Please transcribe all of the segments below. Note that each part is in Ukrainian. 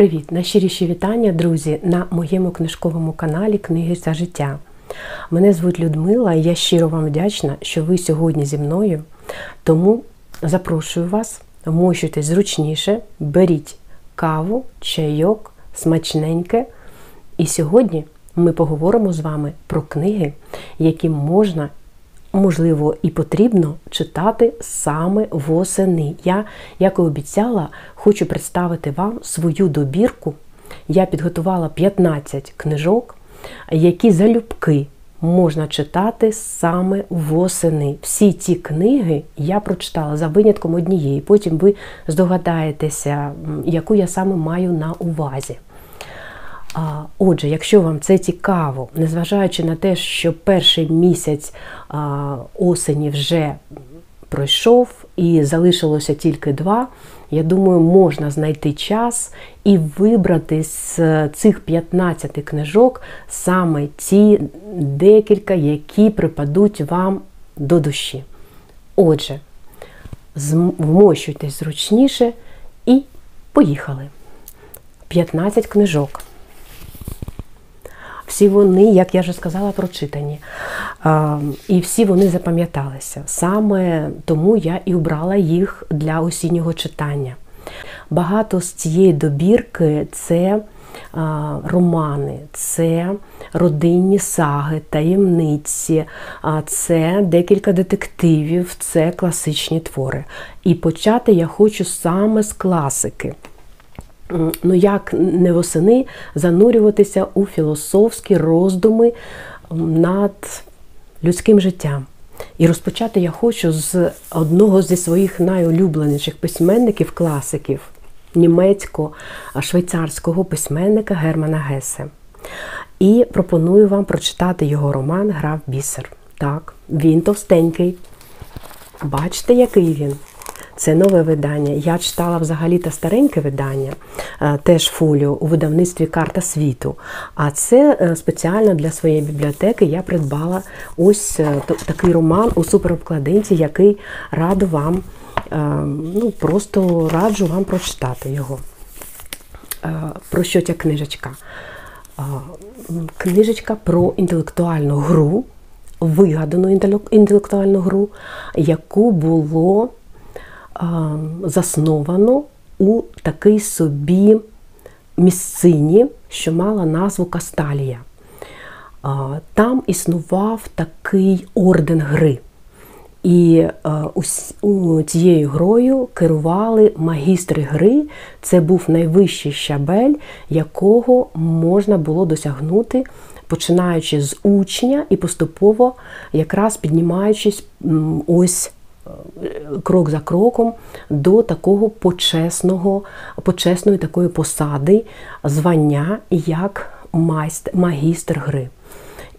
Привіт! Найщиріші вітання, друзі, на моєму книжковому каналі Книги за життя. Мене звуть Людмила і я щиро вам вдячна, що ви сьогодні зі мною. Тому запрошую вас, вмощуйтесь зручніше, беріть каву, чайок, смачненьке. І сьогодні ми поговоримо з вами про книги, які можна можливо і потрібно читати саме восени. Я, як і обіцяла, хочу представити вам свою добірку. Я підготувала 15 книжок, які залюбки можна читати саме восени. Всі ці книги я прочитала за винятком однієї. Потім ви здогадаєтеся, яку я саме маю на увазі. Отже, якщо вам це цікаво, незважаючи на те, що перший місяць осені вже пройшов і залишилося тільки два, я думаю, можна знайти час і вибрати з цих 15 книжок саме ті декілька, які припадуть вам до душі. Отже, вмощуйтесь зручніше і поїхали. 15 книжок. Всі вони, як я вже сказала, прочитані. І всі вони запам'яталися. Саме тому я і обрала їх для осіннього читання. Багато з цієї добірки це романи, це родинні саги, таємниці, це декілька детективів, це класичні твори. І почати я хочу саме з класики ну як не восени занурюватися у філософські роздуми над людським життям. І розпочати я хочу з одного зі своїх найулюбленіших письменників, класиків німецько-швейцарського письменника Германа Гесе. І пропоную вам прочитати його роман Граф Бісер. Так, він товстенький. Бачите, який він? Це нове видання. Я читала взагалі та стареньке видання, е, теж фоліо у видавництві Карта світу. А це е, спеціально для своєї бібліотеки я придбала ось е, такий роман у суперобкладинці, який раду вам, ну просто раджу вам прочитати його. Про що ця книжечка? Книжечка про інтелектуальну гру, вигадану інтелектуальну гру, яку було засновано у такий собі місцині, що мала назву Касталія. Там існував такий орден гри. І цією грою керували магістри гри. Це був найвищий щабель, якого можна було досягнути, починаючи з учня і поступово якраз піднімаючись ось крок за кроком до такого почесного, почесної такої посади, звання як майст, магістр гри.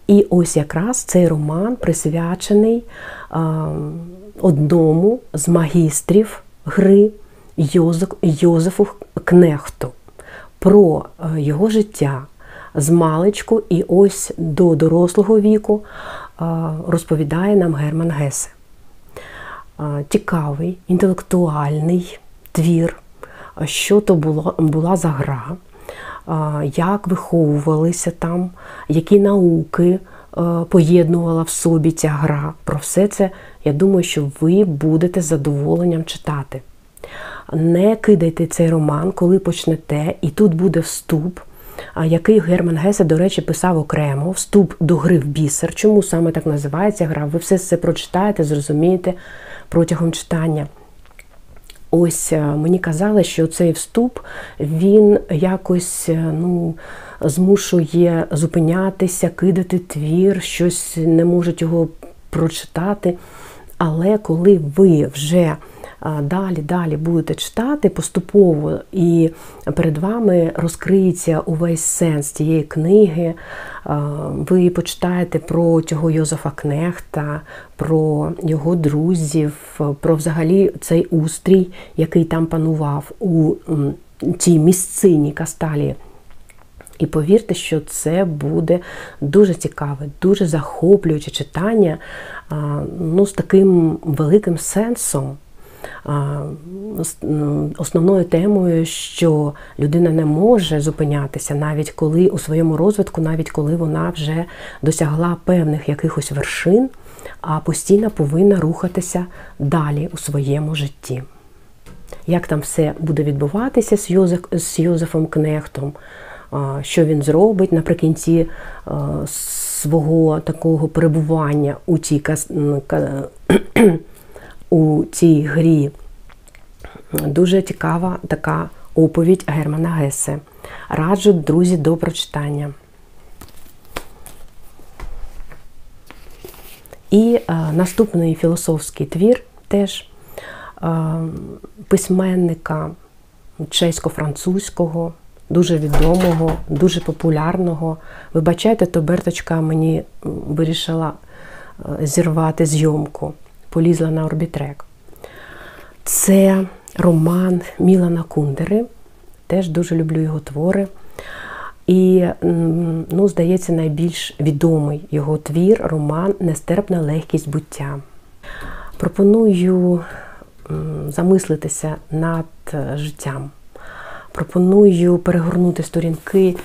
І ось якраз цей роман присвячений одному з магістрів гри Йозефу Кнехту про його життя з маличку і ось до дорослого віку розповідає нам Герман Гесе цікавий, інтелектуальний твір, що то було, була за гра, як виховувалися там, які науки поєднувала в собі ця гра. Про все це, я думаю, що ви будете з задоволенням читати. Не кидайте цей роман, коли почнете, і тут буде вступ, який Герман Гесе, до речі, писав окремо: вступ до гри в бісер. Чому саме так називається гра? Ви все це прочитаєте, зрозумієте протягом читання. Ось е, мені казали, що цей вступ він якось е, ну, змушує зупинятися, кидати твір, щось не можуть його прочитати. Але коли ви вже далі, далі будете читати поступово, і перед вами розкриється увесь сенс цієї книги. Ви почитаєте про цього Йозефа Кнехта, про його друзів, про взагалі цей устрій, який там панував у тій місцині Касталії. І повірте, що це буде дуже цікаве, дуже захоплююче читання ну, з таким великим сенсом. Основною темою, що людина не може зупинятися, навіть коли у своєму розвитку, навіть коли вона вже досягла певних якихось вершин, а постійно повинна рухатися далі у своєму житті. Як там все буде відбуватися з, Йозеф, з Йозефом Кнехтом, що він зробить наприкінці свого такого перебування у цій у цій грі. Дуже цікава така оповідь Германа Гесе. Раджу, друзі, до прочитання. І е, наступний філософський твір теж е, письменника чесько-французького, дуже відомого, дуже популярного. Вибачайте, то Берточка мені вирішила е, зірвати зйомку, полізла на орбітрек. Це роман Мілана Кундери. Теж дуже люблю його твори. І, ну, здається, найбільш відомий його твір роман Нестерпна легкість буття. Пропоную замислитися над е, життям. Пропоную перегорнути сторінки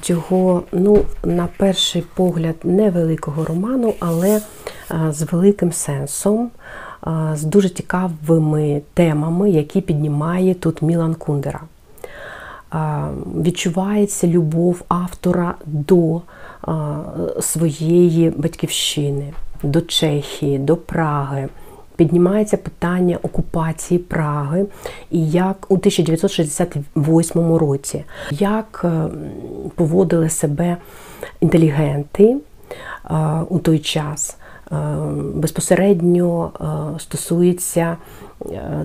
цього, ну, на перший погляд, невеликого роману, але з великим сенсом, з дуже цікавими темами, які піднімає тут Мілан Кундера. Відчувається любов автора до своєї батьківщини, до Чехії, до Праги піднімається питання окупації Праги і як у 1968 році, як е, поводили себе інтелігенти е, у той час. Е, безпосередньо стосується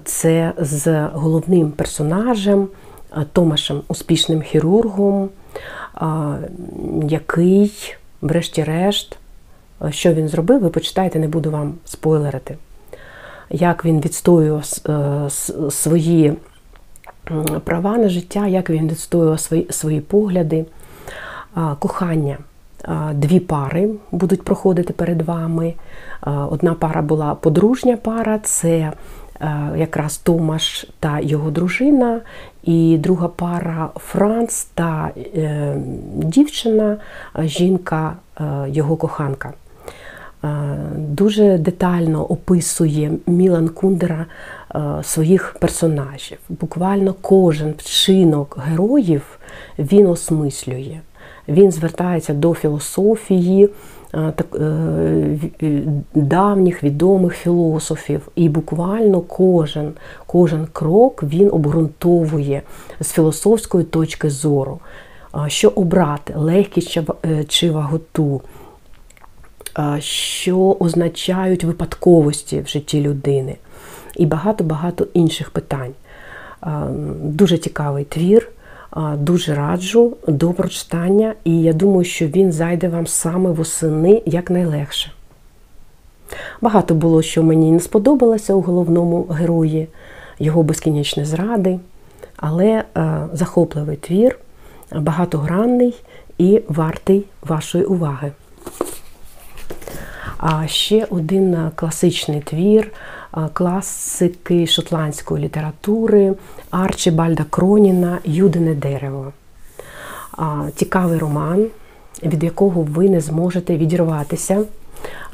це з головним персонажем Томашем, успішним хірургом, який, врешті-решт, що він зробив, ви почитаєте, не буду вам спойлерити як він відстоював е, свої права на життя, як він відстоював свої, свої погляди, кохання. Дві пари будуть проходити перед вами. Одна пара була подружня пара, це якраз Томаш та його дружина, і друга пара Франц та е, дівчина, жінка, е, його коханка. Дуже детально описує Мілан Кундера е, своїх персонажів. Буквально кожен вчинок героїв він осмислює. Він звертається до філософії е, давніх відомих філософів. І буквально кожен кожен крок він обґрунтовує з філософської точки зору, що обрати легкість чи ваготу що означають випадковості в житті людини, і багато-багато інших питань. Дуже цікавий твір, дуже раджу до прочитання, і я думаю, що він зайде вам саме восени якнайлегше. Багато було, що мені не сподобалося у головному герої, його безкінечні зради, але захопливий твір, багатогранний і вартий вашої уваги. А ще один е, класичний твір е, класики шотландської літератури Арчибальда Кроніна Юдине дерево. Цікавий роман, від якого ви не зможете відірватися.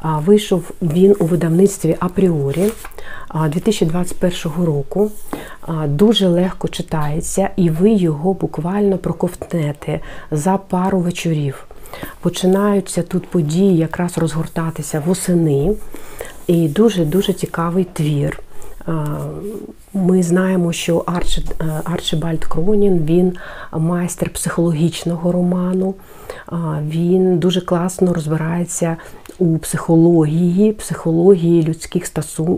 Вийшов він у видавництві Апріорі 2021 року. Дуже легко читається, і ви його буквально проковтнете за пару вечорів. Починаються тут події якраз розгортатися восени. І дуже-дуже цікавий твір. Ми знаємо, що Арчі, Арчибальд Кронін він майстер психологічного роману. Він дуже класно розбирається у психології, психології людських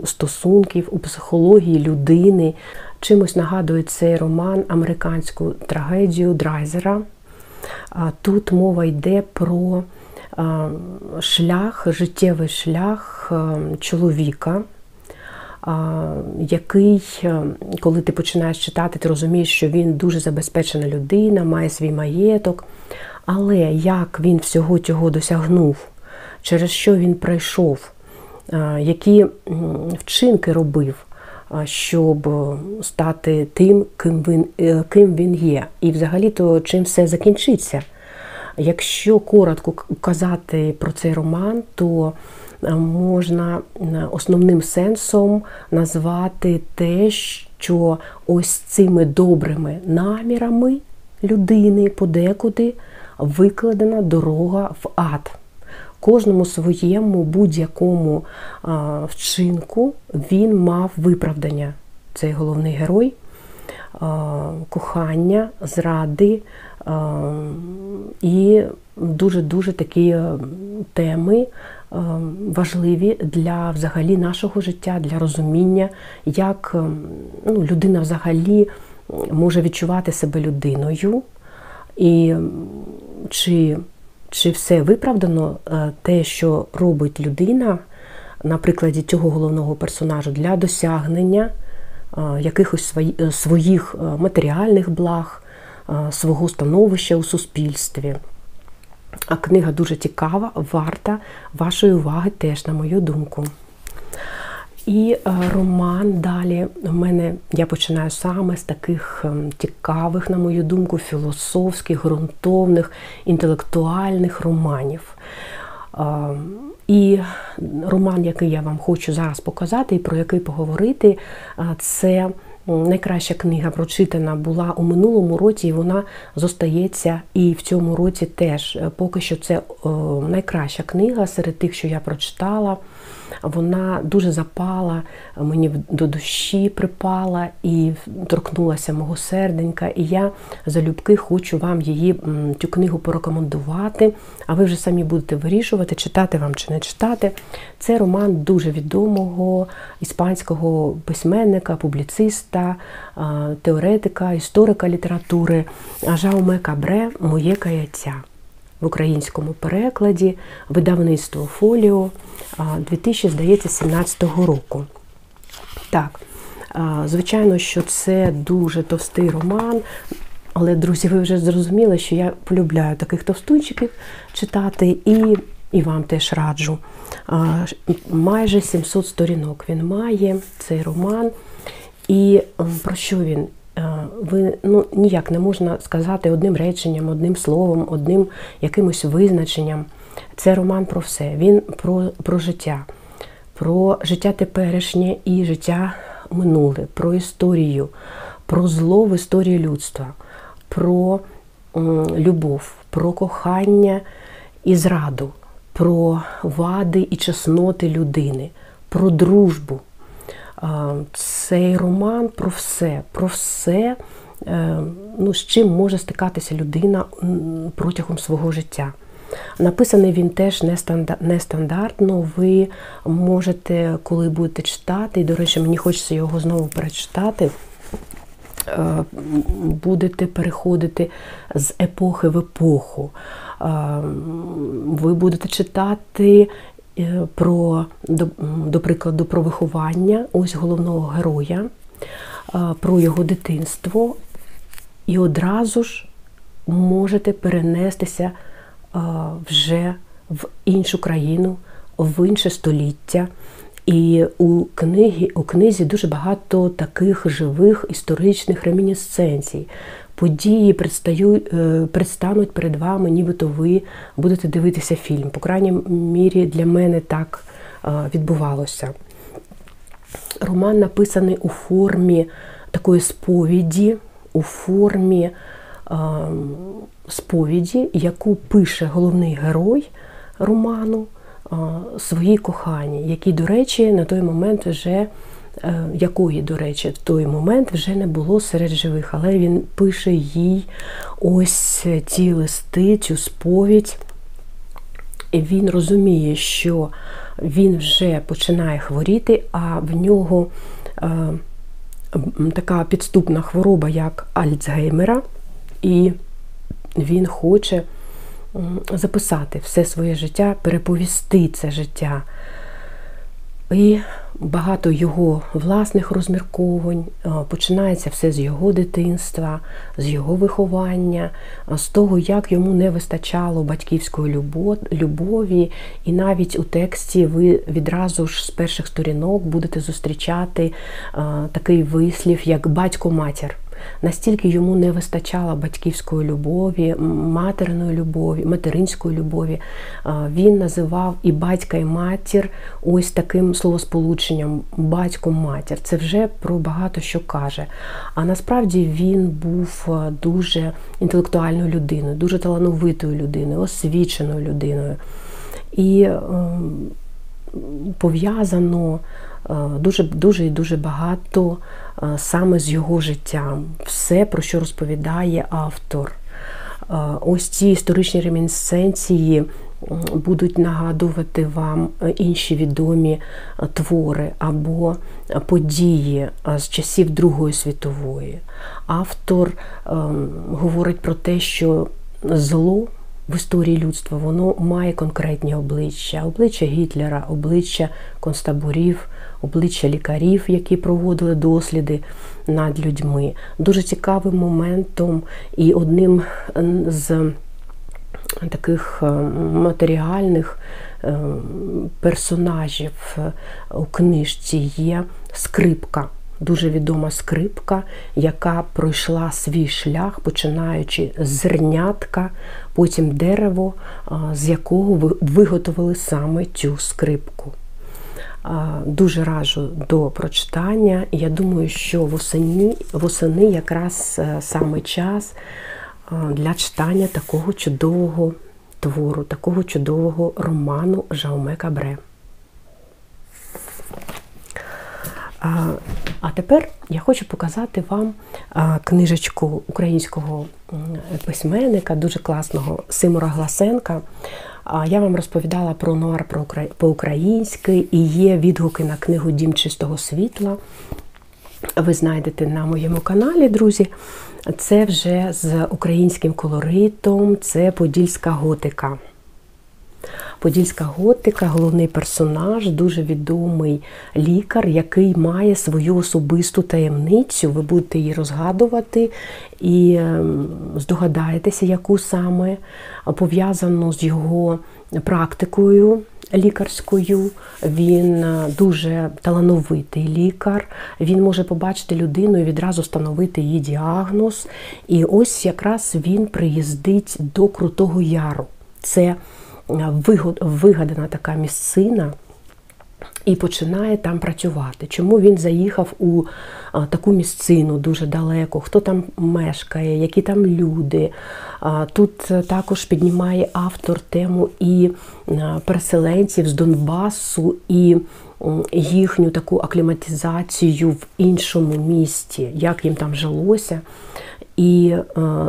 стосунків, у психології людини. Чимось нагадує цей роман американську трагедію Драйзера. Тут мова йде про шлях, життєвий шлях чоловіка, який, коли ти починаєш читати, ти розумієш, що він дуже забезпечена людина, має свій маєток. Але як він всього цього досягнув, через що він пройшов, які вчинки робив, щоб стати тим, ким він, ким він є. І взагалі-то чим все закінчиться. Якщо коротко казати про цей роман, то можна основним сенсом назвати те, що ось цими добрими намірами людини подекуди викладена дорога в ад. Кожному своєму будь-якому вчинку він мав виправдання. Цей головний герой, кохання, зради і дуже-дуже такі теми важливі для взагалі нашого життя, для розуміння, як ну, людина взагалі може відчувати себе людиною. І чи чи все виправдано е, те, що робить людина на прикладі цього головного персонажу для досягнення е, якихось е, своїх матеріальних благ, свого становища у суспільстві? А книга дуже цікава, варта вашої уваги теж, на мою думку. І е, роман далі у мене я починаю саме з таких ем, цікавих, на мою думку, філософських, ґрунтовних, інтелектуальних романів. І роман, який я вам хочу зараз показати, і про який поговорити, це найкраща книга прочитана була у минулому році, і вона зостається і в цьому році теж. Поки що це найкраща книга серед тих, що я прочитала вона дуже запала мені до душі, припала і торкнулася мого серденька. І я залюбки хочу вам її цю книгу порекомендувати. А ви вже самі будете вирішувати, читати вам чи не читати. Це роман дуже відомого іспанського письменника, публіциста, теоретика, історика літератури Жауме Кабре Моє каяття в українському перекладі, видавництво Фоліо 2017 року. Так, звичайно, що це дуже товстий роман. Але, друзі, ви вже зрозуміли, що я полюбляю таких товстунчиків читати, і і вам теж раджу. Майже 700 сторінок він має цей роман. І про що він? Е, ви ну, ніяк не можна сказати одним реченням, одним словом, одним якимось визначенням. Це роман про все. Він про, про життя, про життя теперішнє і життя минуле, про історію, про зло в історії людства, про любов, про кохання і зраду, про вади і чесноти людини, про дружбу. Цей роман про все, про все, е, ну, з чим може стикатися людина протягом свого життя. Написаний він теж нестандартно. Ви можете, коли будете читати, і, до речі, мені хочеться його знову перечитати, е, будете переходити з епохи в епоху. Ви будете читати Е, про, до, до прикладу, про виховання. Ось головного героя, е, про його дитинство, і одразу ж можете перенестися е, вже в іншу країну, в інше століття. І у книгі, у книзі дуже багато таких живих історичних ремінісценцій події предстають, е, предстануть перед вами, нібито ви будете дивитися фільм. По крайній мірі, для мене так е, відбувалося. Роман написаний у формі такої сповіді, у формі е, сповіді, яку пише головний герой роману своїй коханій, який, до речі, на той момент вже якої, до речі, в той момент вже не було серед живих, але він пише їй ось ці листи, цю сповідь. І він розуміє, що він вже починає хворіти, а в нього е, така підступна хвороба, як Альцгеймера, і він хоче записати все своє життя, переповісти це життя І багато його власних розмірковань. Починається все з його дитинства, з його виховання, з того, як йому не вистачало батьківської любові. І навіть у тексті ви відразу ж з перших сторінок будете зустрічати такий вислів, як батько-матір. Настільки йому не вистачало батьківської любові, материної любові, материнської любові. Він називав і батька, і матір ось таким словосполученням батько-матір. Це вже про багато що каже. А насправді він був дуже інтелектуальною людиною, дуже талановитою людиною, освіченою людиною. І ем, пов'язано дуже дуже і дуже багато саме з його життям, все, про що розповідає автор. Ось ці історичні ремінсценції будуть нагадувати вам інші відомі твори або події з часів Другої світової. Автор говорить про те, що зло в історії людства воно має конкретні обличчя: обличчя Гітлера, обличчя концтаборів, обличчя лікарів, які проводили досліди над людьми. Дуже цікавим моментом і одним з таких е, матеріальних е, персонажів у книжці є скрипка дуже відома скрипка, яка пройшла свій шлях, починаючи з зернятка, потім дерево, з якого виготовили саме цю скрипку. Дуже раджу до прочитання. Я думаю, що восени, восени якраз е, саме час для читання такого чудового твору, такого чудового роману Жауме Кабре. А тепер я хочу показати вам книжечку українського письменника, дуже класного Симура Гласенка. Я вам розповідала про нуар по-українськи і є відгуки на книгу Дім чистого світла. Ви знайдете на моєму каналі, друзі. Це вже з українським колоритом, це Подільська готика. Подільська готика, головний персонаж, дуже відомий лікар, який має свою особисту таємницю. Ви будете її розгадувати і ем, здогадаєтеся, яку саме пов'язану з його практикою. Лікарською, він е, дуже талановитий лікар, він може побачити людину і відразу встановити її діагноз. І ось якраз він приїздить до Крутого Яру. Це вигадана така місцина. І починає там працювати. Чому він заїхав у таку місцину дуже далеко, хто там мешкає, які там люди. Тут також піднімає автор тему і переселенців з Донбасу, і їхню таку акліматизацію в іншому місті, як їм там жилося. І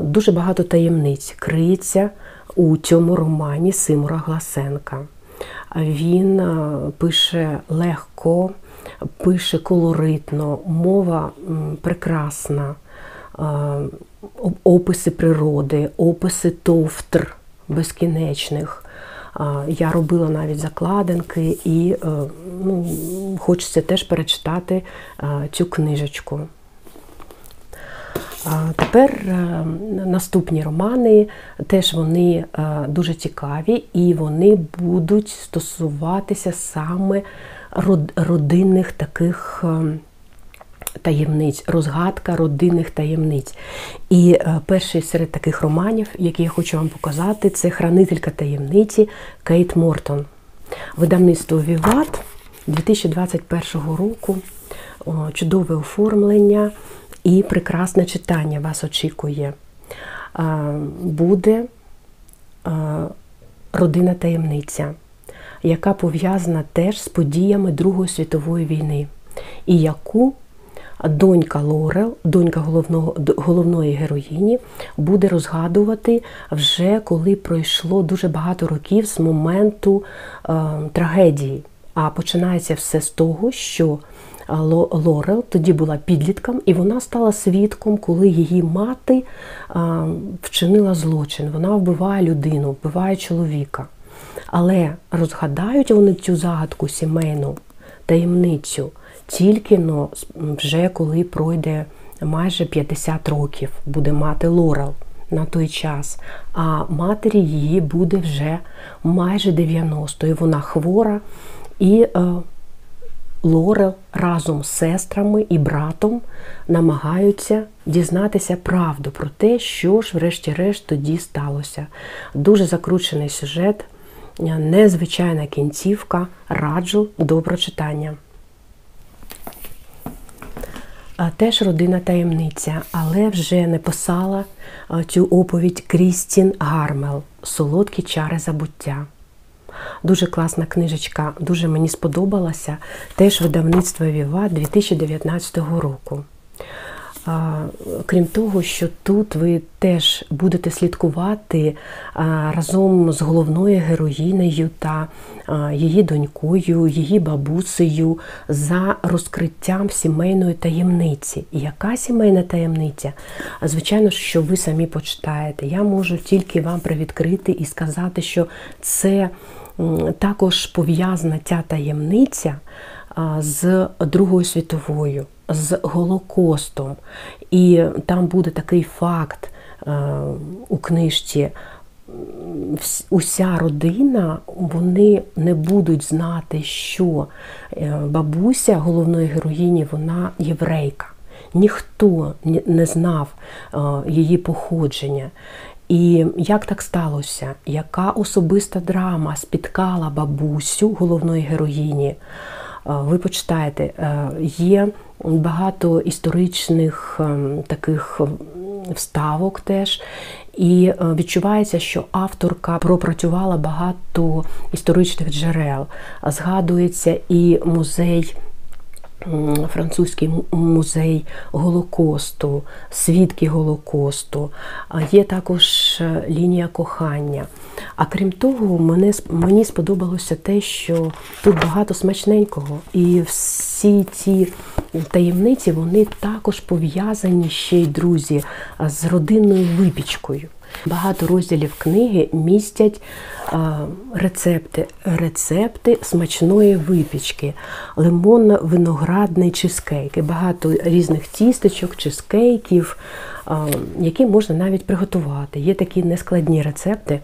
дуже багато таємниць криється у цьому романі Симура Гласенка. Він е, пише легко, пише колоритно, мова прекрасна, е, описи природи, описи товтр безкінечних. Е, я робила навіть закладинки, і ну, хочеться теж перечитати цю книжечку. Тепер е, наступні романи, теж вони е, дуже цікаві, і вони будуть стосуватися саме родинних таких е, таємниць, розгадка родинних таємниць. І перший серед таких романів, який я хочу вам показати, це Хранителька таємниці Кейт Мортон. Видавництво Віват 2021 року. Чудове оформлення і прекрасне читання вас очікує. Буде родина таємниця, яка пов'язана теж з подіями Другої світової війни, і яку донька Лорел, донька головного, головної героїні, буде розгадувати вже коли пройшло дуже багато років з моменту е, трагедії. А починається все з того, що Лорел тоді була підлітком, і вона стала свідком, коли її мати вчинила злочин. Вона вбиває людину, вбиває чоловіка. Але розгадають вони цю загадку сімейну таємницю, тільки но вже коли пройде майже 50 років, буде мати Лорел на той час, а матері її буде вже майже 90 і Вона хвора і. Е, Лорел разом з сестрами і братом намагаються дізнатися правду про те, що ж, врешті-решт, тоді сталося. Дуже закручений сюжет, незвичайна кінцівка, раджу до прочитання. Теж родина таємниця, але вже не писала цю оповідь Крістін Гармел Солодкі чари забуття. Дуже класна книжечка, дуже мені сподобалася. Теж видавництво Віва 2019 року. Крім того, що тут ви теж будете слідкувати разом з головною героїнею та її донькою, її бабусею за розкриттям сімейної таємниці. І яка сімейна таємниця? Звичайно, що ви самі почитаєте. Я можу тільки вам привідкрити і сказати, що це також пов'язана ця таємниця з Другою світовою, з Голокостом. І там буде такий факт у книжці. Уся родина, вони не будуть знати, що е, бабуся головної героїні, вона єврейка. Ніхто не знав її походження. І як так сталося? Яка особиста драма спіткала бабусю головної героїні? Ви почитаєте, е, є багато історичних ем, таких вставок теж, і е, відчувається, що авторка пропрацювала багато історичних джерел. Згадується і музей французький музей Голокосту, свідки Голокосту, є також е, лінія кохання. А крім того, мене, мені сподобалося те, що тут багато смачненького, і всі ці таємниці вони також пов'язані ще й друзі з родинною випічкою. Багато розділів книги містять рецепти, рецепти смачної випічки, лимонно-виноградний чизкейк. І багато різних тістечок, чизкейків, які можна навіть приготувати. Є такі нескладні рецепти.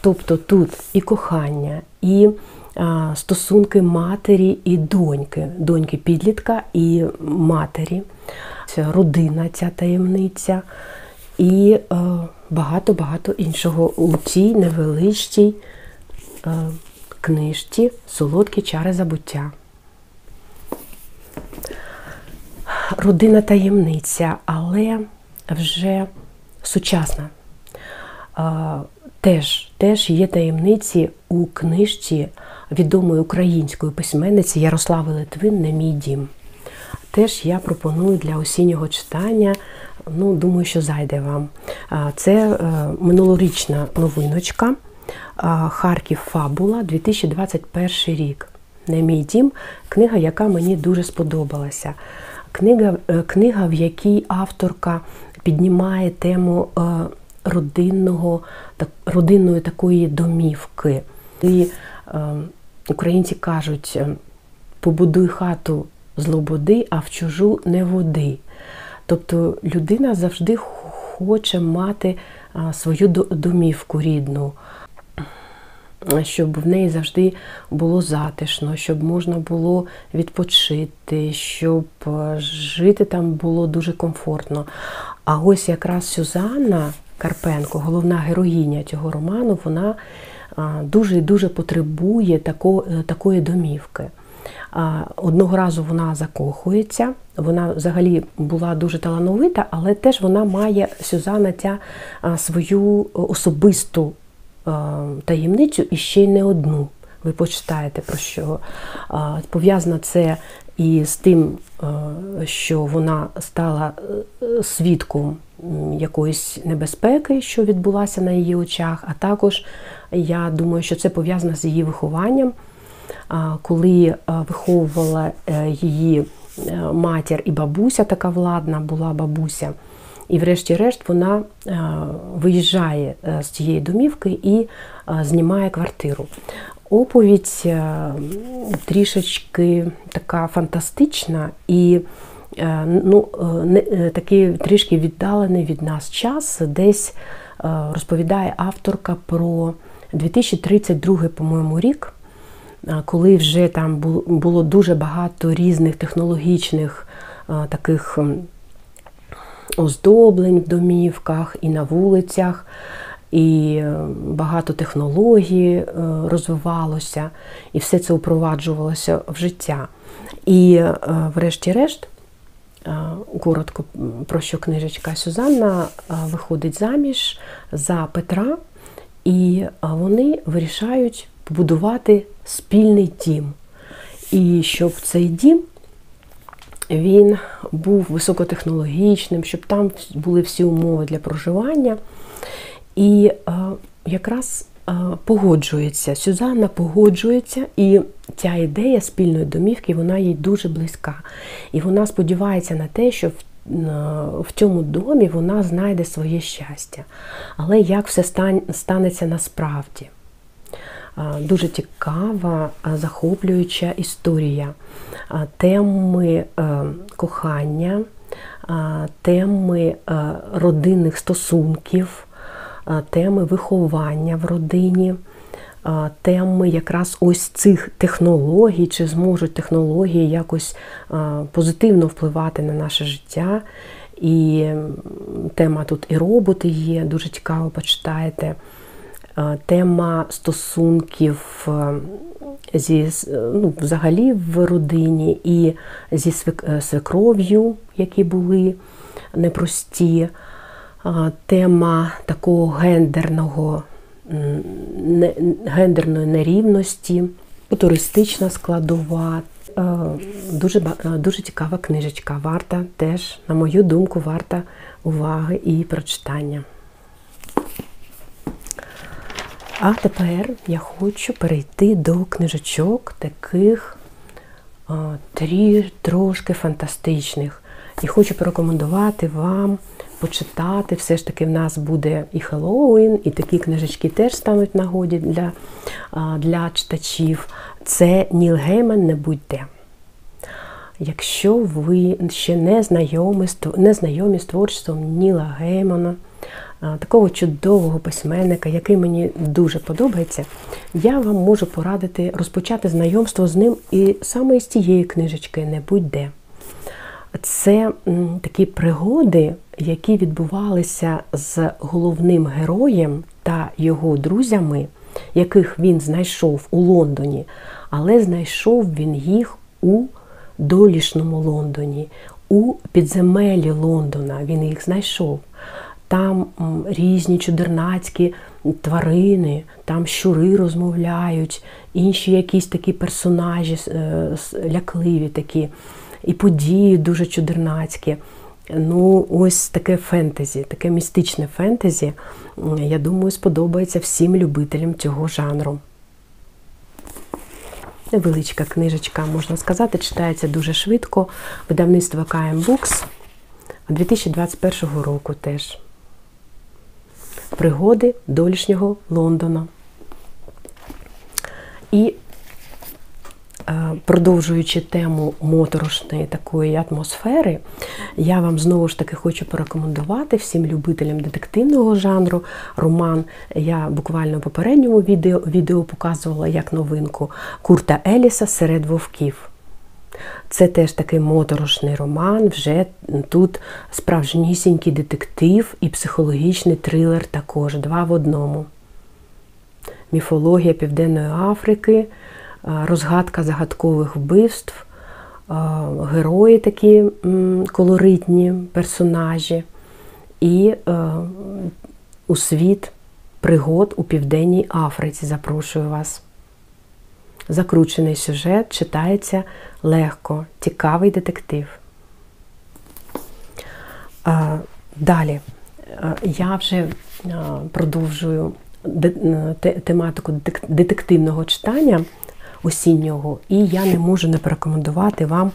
Тобто тут і кохання, і стосунки матері і доньки, доньки підлітка і матері, ця родина, ця таємниця і багато-багато іншого у цій невеличкій е, книжці Солодкі чари забуття. Родина таємниця, але вже сучасна. Теж теж є таємниці у книжці відомої української письменниці Ярослави Литвин Не мій дім. Теж я пропоную для осіннього читання Ну, думаю, що зайде вам. Це е, минулорічна новиночка. Харків Фабула 2021 рік. Не мій дім книга, яка мені дуже сподобалася. Книга, е, книга, в якій авторка піднімає тему е, родинного, родинної такої домівки. І Українці кажуть: побудуй хату з лободи, а в чужу не води. Тобто людина завжди хоче мати свою домівку рідну, щоб в неї завжди було затишно, щоб можна було відпочити, щоб жити там було дуже комфортно. А ось якраз Сюзанна Карпенко, головна героїня цього роману, вона дуже дуже потребує такої домівки. Одного разу вона закохується, вона взагалі була дуже талановита, але теж вона має Сюзанна ця свою особисту таємницю і ще й не одну. Ви почитаєте про що. Пов'язано це і з тим, що вона стала е, свідком якоїсь небезпеки, що відбулася на її очах, а також я думаю, що це пов'язано з її вихованням коли е, виховувала е, її е, матір і бабуся, така владна була бабуся. І, врешті-решт, вона виїжджає з цієї домівки і знімає квартиру. Оповідь трішечки така фантастична і ну, такий трішки віддалений від нас час, десь розповідає авторка про 2032, по-моєму, рік, коли вже там було дуже багато різних технологічних таких оздоблень в домівках і на вулицях, і е, багато технологій е, розвивалося, і все це впроваджувалося в життя. І, е, врешті-решт, коротко про що книжечка Сюзанна виходить заміж за Петра, і вони вирішають побудувати спільний дім. І щоб цей дім він був високотехнологічним, щоб там були всі умови для проживання. І е, якраз е, погоджується, Сюзанна погоджується, і ця ідея спільної домівки вона їй дуже близька. І вона сподівається на те, що в, в цьому домі вона знайде своє щастя. Але як все станеться насправді? Дуже цікава, захоплююча історія теми е, кохання, теми е, родинних стосунків, теми виховання в родині, теми якраз ось цих технологій, чи зможуть технології якось позитивно впливати на наше життя. І тема тут і роботи є, дуже цікаво почитаєте. Тема стосунків зі ну, взагалі в родині і зі е, свекров'ю, які були непрості. Тема такого гендерного, гендерної нерівності, туристична складова. Е, дуже е, дуже цікава книжечка. Варта теж, на мою думку, варта уваги і прочитання. А тепер я хочу перейти до книжечок таких а, трі, трошки фантастичних. І хочу порекомендувати вам почитати. Все ж таки в нас буде і Хеллоуін, і такі книжечки теж стануть нагоді для для читачів. Це Ніл Гейман не будьте. Якщо ви ще не знайомі, не знайомі з творчеством Ніла Геймана, такого чудового письменника, який мені дуже подобається, я вам можу порадити розпочати знайомство з ним і саме з тієї книжечки не будь-де. Це такі пригоди, які відбувалися з головним героєм та його друзями, яких він знайшов у Лондоні, але знайшов він їх у долішному Лондоні, у підземелі Лондона. Він їх знайшов там різні чудернацькі тварини, там щури розмовляють, інші якісь такі персонажі е, лякливі такі, і події дуже чудернацькі. Ну, ось таке фентезі, таке містичне фентезі, я думаю, сподобається всім любителям цього жанру. Невеличка книжечка, можна сказати, читається дуже швидко. Видавництво KM Books 2021 року теж пригоди долішнього Лондона. І е, продовжуючи тему моторошної такої атмосфери, я вам знову ж таки хочу порекомендувати всім любителям детективного жанру роман. Я буквально в попередньому відео, відео показувала як новинку Курта Еліса Серед вовків. Це теж такий моторошний роман, вже тут справжнісінький детектив і психологічний трилер також, два в одному. Міфологія Південної Африки, розгадка загадкових вбивств, герої такі колоритні персонажі і у світ пригод у Південній Африці. Запрошую вас. Закручений сюжет читається легко, цікавий детектив. Далі я вже продовжую тематику детективного читання осіннього, і я не можу не порекомендувати вам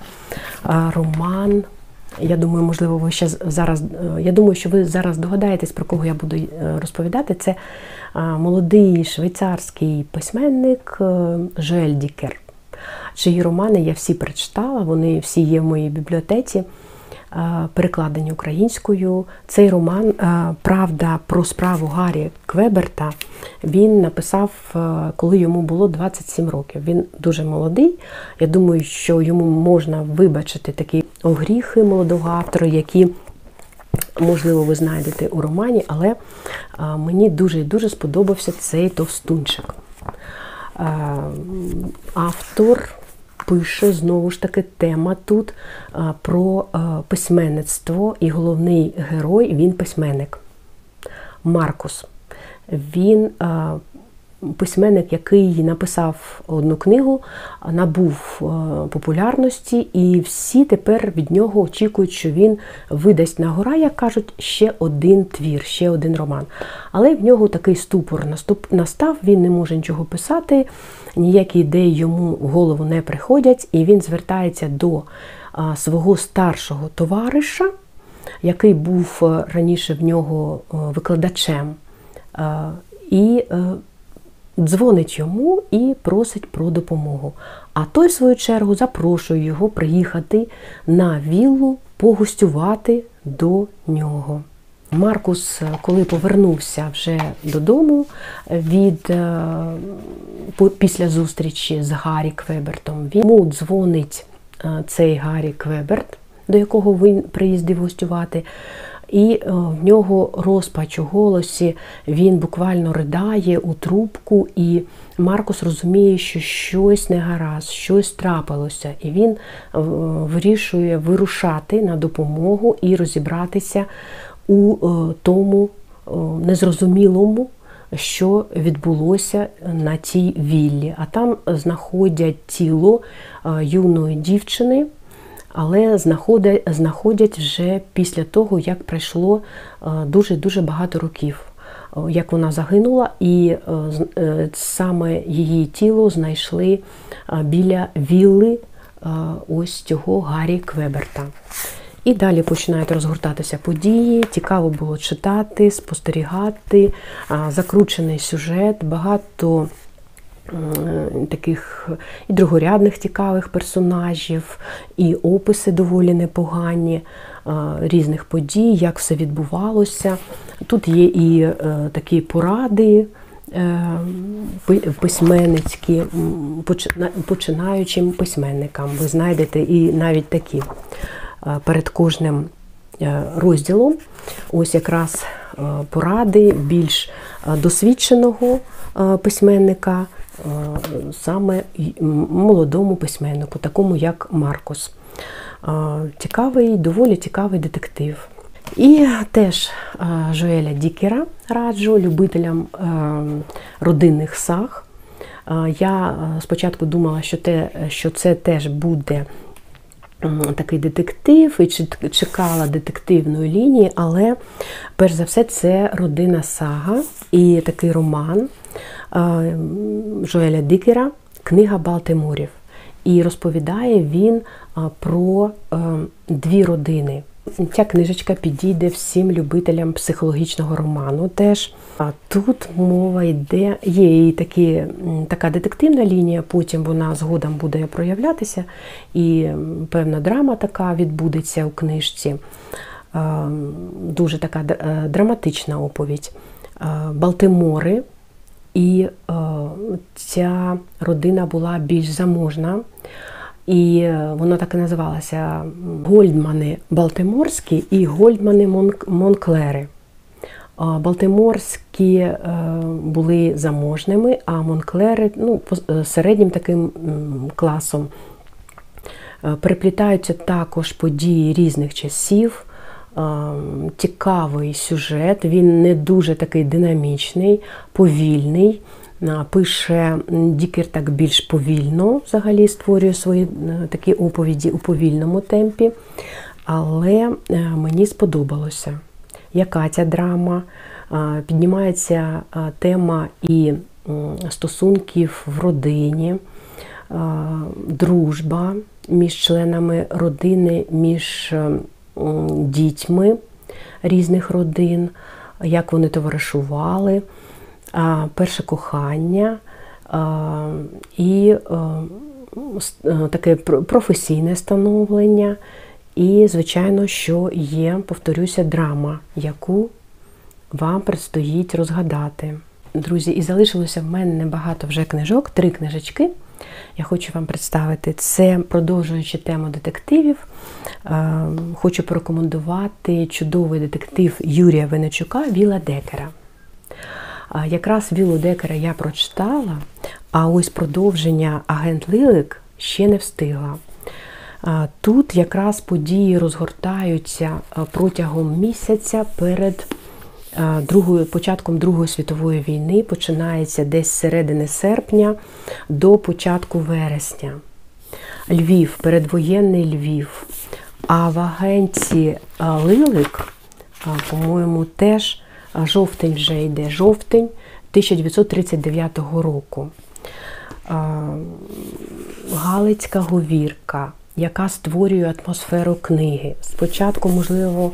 роман Я думаю, можливо, ви ще зараз. Е, я думаю, що ви зараз догадаєтесь, про кого я буду е, розповідати. Це молодий швейцарський письменник Жоель Дікер, чиї романи я всі прочитала, вони всі є в моїй бібліотеці. Е, перекладені українською. Цей роман е, Правда про справу Гаррі Квеберта він написав, е, коли йому було 27 років. Він дуже молодий. Я думаю, що йому можна вибачити такі огріхи молодого автора, які. Можливо, ви знайдете у романі, але мені дуже і дуже сподобався цей товстунчик. Автор пише знову ж таки тема тут про письменництво, і головний герой він письменник Маркус. Він письменник, який написав одну книгу, набув популярності, і всі тепер від нього очікують, що він видасть на гора, як кажуть, ще один твір, ще один роман. Але в нього такий ступор настав, він не може нічого писати, ніякі ідеї йому в голову не приходять, і він звертається до свого старшого товариша, який був е, раніше в нього е, викладачем. І е, дзвонить йому і просить про допомогу. А той, в свою чергу, запрошує його приїхати на віллу, погостювати до нього. Маркус, коли повернувся вже додому від після зустрічі з Гаррі Квебертом, йому дзвонить цей Гаррі Квеберт, до якого він приїздив гостювати. І е, в нього розпач у голосі, він буквально ридає у трубку, і Маркус розуміє, що щось не гаразд, щось трапилося, і він е, вирішує вирушати на допомогу і розібратися у е, тому незрозумілому, що відбулося на цій віллі. А там знаходять тіло юної дівчини але знаходять вже після того, як пройшло дуже-дуже багато років. Як вона загинула, і е, е, саме її тіло знайшли біля вілли ось цього Гаррі Квеберта. І далі починають розгортатися події. Цікаво було читати, спостерігати, закручений сюжет, багато таких і другорядних цікавих персонажів, і описи доволі непогані різних подій, як все відбувалося. Тут є і е, такі поради. Е, письменницькі, починаючим письменникам. Ви знайдете і навіть такі перед кожним е, розділом, ось якраз поради більш досвідченого письменника, Е, саме молодому письменнику, такому як Маркус. Е, цікавий, доволі цікавий детектив. І теж е, Жоеля Дікера раджу любителям родинних саг. Я спочатку думала, що те, що це теж буде такий детектив, і чекала детективної лінії, але перш за все це родина сага і такий роман. Жоеля Дикера Книга Балтиморів. І розповідає він про дві родини. Ця книжечка підійде всім любителям психологічного роману. Теж а тут мова йде, є і такі, така детективна лінія, потім вона згодом буде проявлятися, і певна драма така відбудеться у книжці. Дуже така е, драматична оповідь. Балтимори і е, ця родина була більш заможна. І е, вона так і називалася Гольдмани Балтиморські і Гольдмани Монклери. Балтиморські е, були заможними, а Монклери ну, середнім таким класом. Переплітаються також події різних часів. Ем, цікавий сюжет, він не дуже такий динамічний, повільний. Пише Дікер так більш повільно, взагалі створює свої е, такі оповіді у повільному темпі. Але е, мені сподобалося, яка ця драма. Піднімається тема і стосунків в родині, дружба між членами родини, між ем, дітьми різних родин, як вони товаришували, перше кохання і таке професійне становлення. І, звичайно, що є, повторюся, драма, яку вам предстоїть розгадати. Друзі, і залишилося в мене небагато вже книжок, три книжечки. Я хочу вам представити це, продовжуючи тему детективів. Е, хочу порекомендувати чудовий детектив Юрія Венечука Віла Декера. Якраз Вілу Декера я прочитала, а ось продовження агент Лилик ще не встигла. Тут якраз події розгортаються протягом місяця перед другою, початком Другої світової війни, починається десь з середини серпня до початку вересня. Львів, передвоєнний Львів. А в агенті Лилик, по-моєму, теж жовтень вже йде, жовтень 1939 року. Галицька говірка, яка створює атмосферу книги. Спочатку, можливо,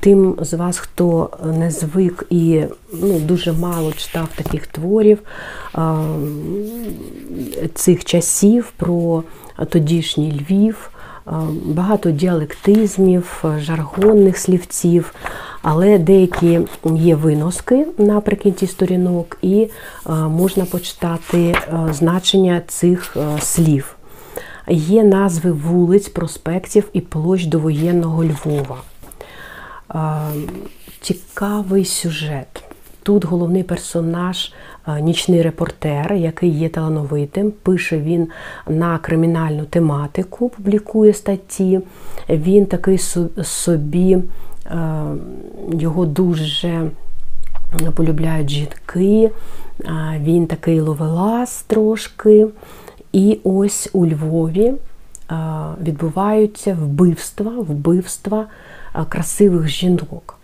тим з вас, хто не звик і ну, дуже мало читав таких творів цих часів про тодішній Львів, багато діалектизмів, жаргонних слівців. Але деякі є виноски наприкінці сторінок, і можна почитати значення цих слів є назви вулиць, проспектів і площ довоєнного Львова. Цікавий сюжет. Тут головний персонаж нічний репортер, який є талановитим. Пише він на кримінальну тематику, публікує статті. Він такий собі, його дуже полюбляють жінки, він такий ловелас трошки. І ось у Львові відбуваються вбивства, вбивства красивих жінок.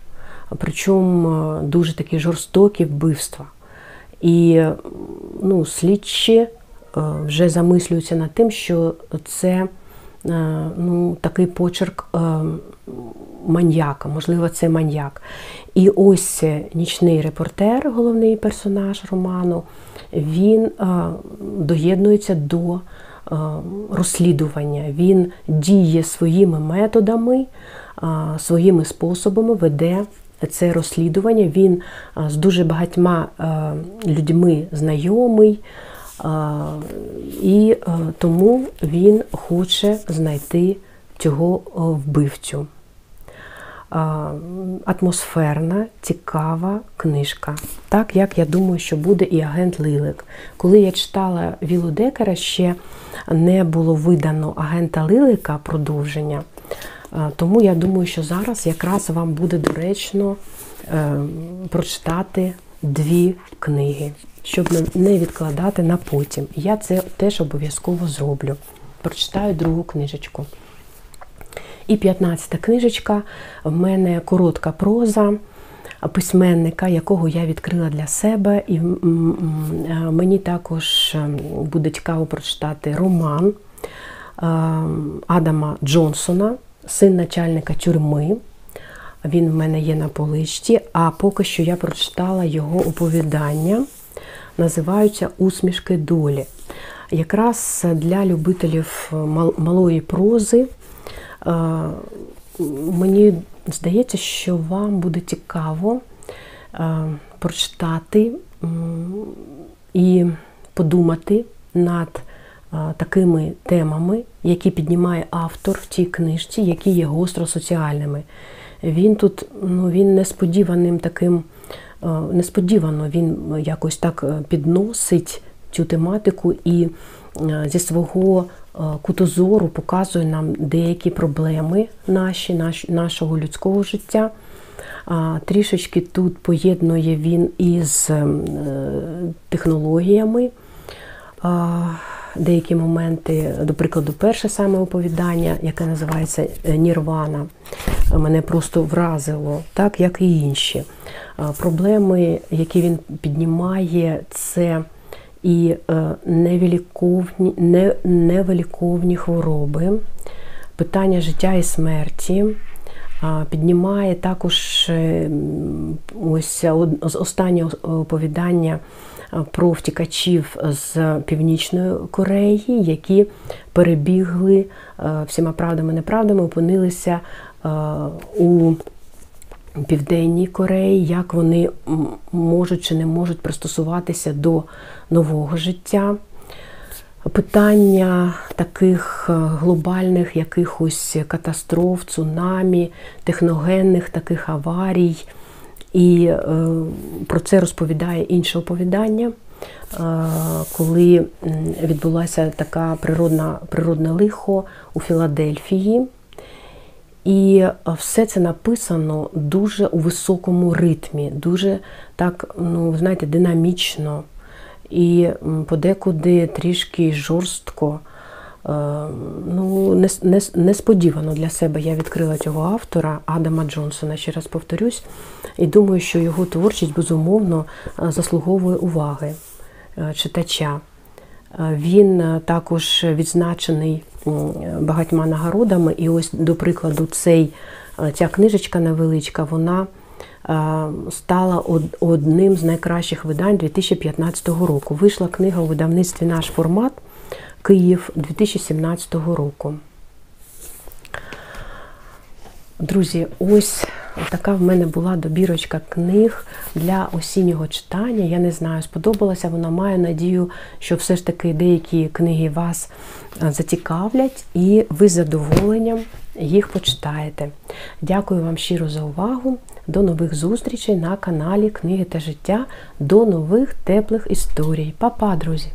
Причому дуже такі жорстокі вбивства. І ну, слідчі вже замислюються над тим, що це ну, такий почерк маньяка, можливо, це маньяк. І ось нічний репортер, головний персонаж роману, він доєднується до розслідування. Він діє своїми методами, своїми способами веде це розслідування. Він з дуже багатьма людьми знайомий. І тому він хоче знайти цього вбивцю атмосферна, цікава книжка. Так як я думаю, що буде і агент Лилик. Коли я читала Вілу Декера, ще не було видано агента Лилика продовження. Тому я думаю, що зараз якраз вам буде доречно е, прочитати дві книги, щоб не відкладати на потім. Я це теж обов'язково зроблю. Прочитаю другу книжечку. І 15-та книжечка в мене коротка проза письменника, якого я відкрила для себе. І мені також ем, буде цікаво прочитати роман ем, Адама Джонсона, син начальника тюрми. Він в мене є на поличці, а поки що я прочитала його оповідання, називаються Усмішки долі. Якраз для любителів малої прози Мені здається, що вам буде цікаво прочитати і подумати над такими темами, які піднімає автор в цій книжці, які є гостро соціальними. Він тут ну, він несподіваним таким, несподівано він якось так підносить цю тематику і зі свого Е, кутозору показує нам деякі проблеми наші, наш, нашого людського життя. Трішечки тут поєднує він із е, технологіями. Деякі моменти, до прикладу, перше саме оповідання, яке називається е, Нірвана, мене просто вразило, так як і інші. Проблеми, які він піднімає, це і е, невиліковні, не, невиліковні хвороби, питання життя і смерті. Піднімає також е, ось останнє оповідання про втікачів з Північної Кореї, які перебігли всіма правдами і неправдами, опинилися у Південній Кореї, як вони можуть чи не можуть пристосуватися до нового життя. Питання таких е, глобальних якихось катастроф, цунамі, техногенних таких аварій. І е, про це розповідає інше оповідання, е, коли відбулася така природна, природне лихо у Філадельфії. І все це написано дуже у високому ритмі, дуже так, ну, знаєте, динамічно і подекуди трішки жорстко. Е, ну, Несподівано для себе я відкрила цього автора Адама Джонсона, ще раз повторюсь, і думаю, що його творчість безумовно е, заслуговує уваги е, читача. Він також відзначений багатьма нагородами. І ось, до прикладу, цей, ця книжечка невеличка, вона стала одним з найкращих видань 2015 року. Вийшла книга у видавництві наш формат Київ 2017 року. Друзі, ось така в мене була добірочка книг для осіннього читання. Я не знаю, сподобалася вона. Маю надію, що все ж таки деякі книги вас е, зацікавлять, і ви з задоволенням їх почитаєте. Дякую вам щиро за увагу. До нових зустрічей на каналі Книги та життя. До нових теплих історій. Па-па, друзі!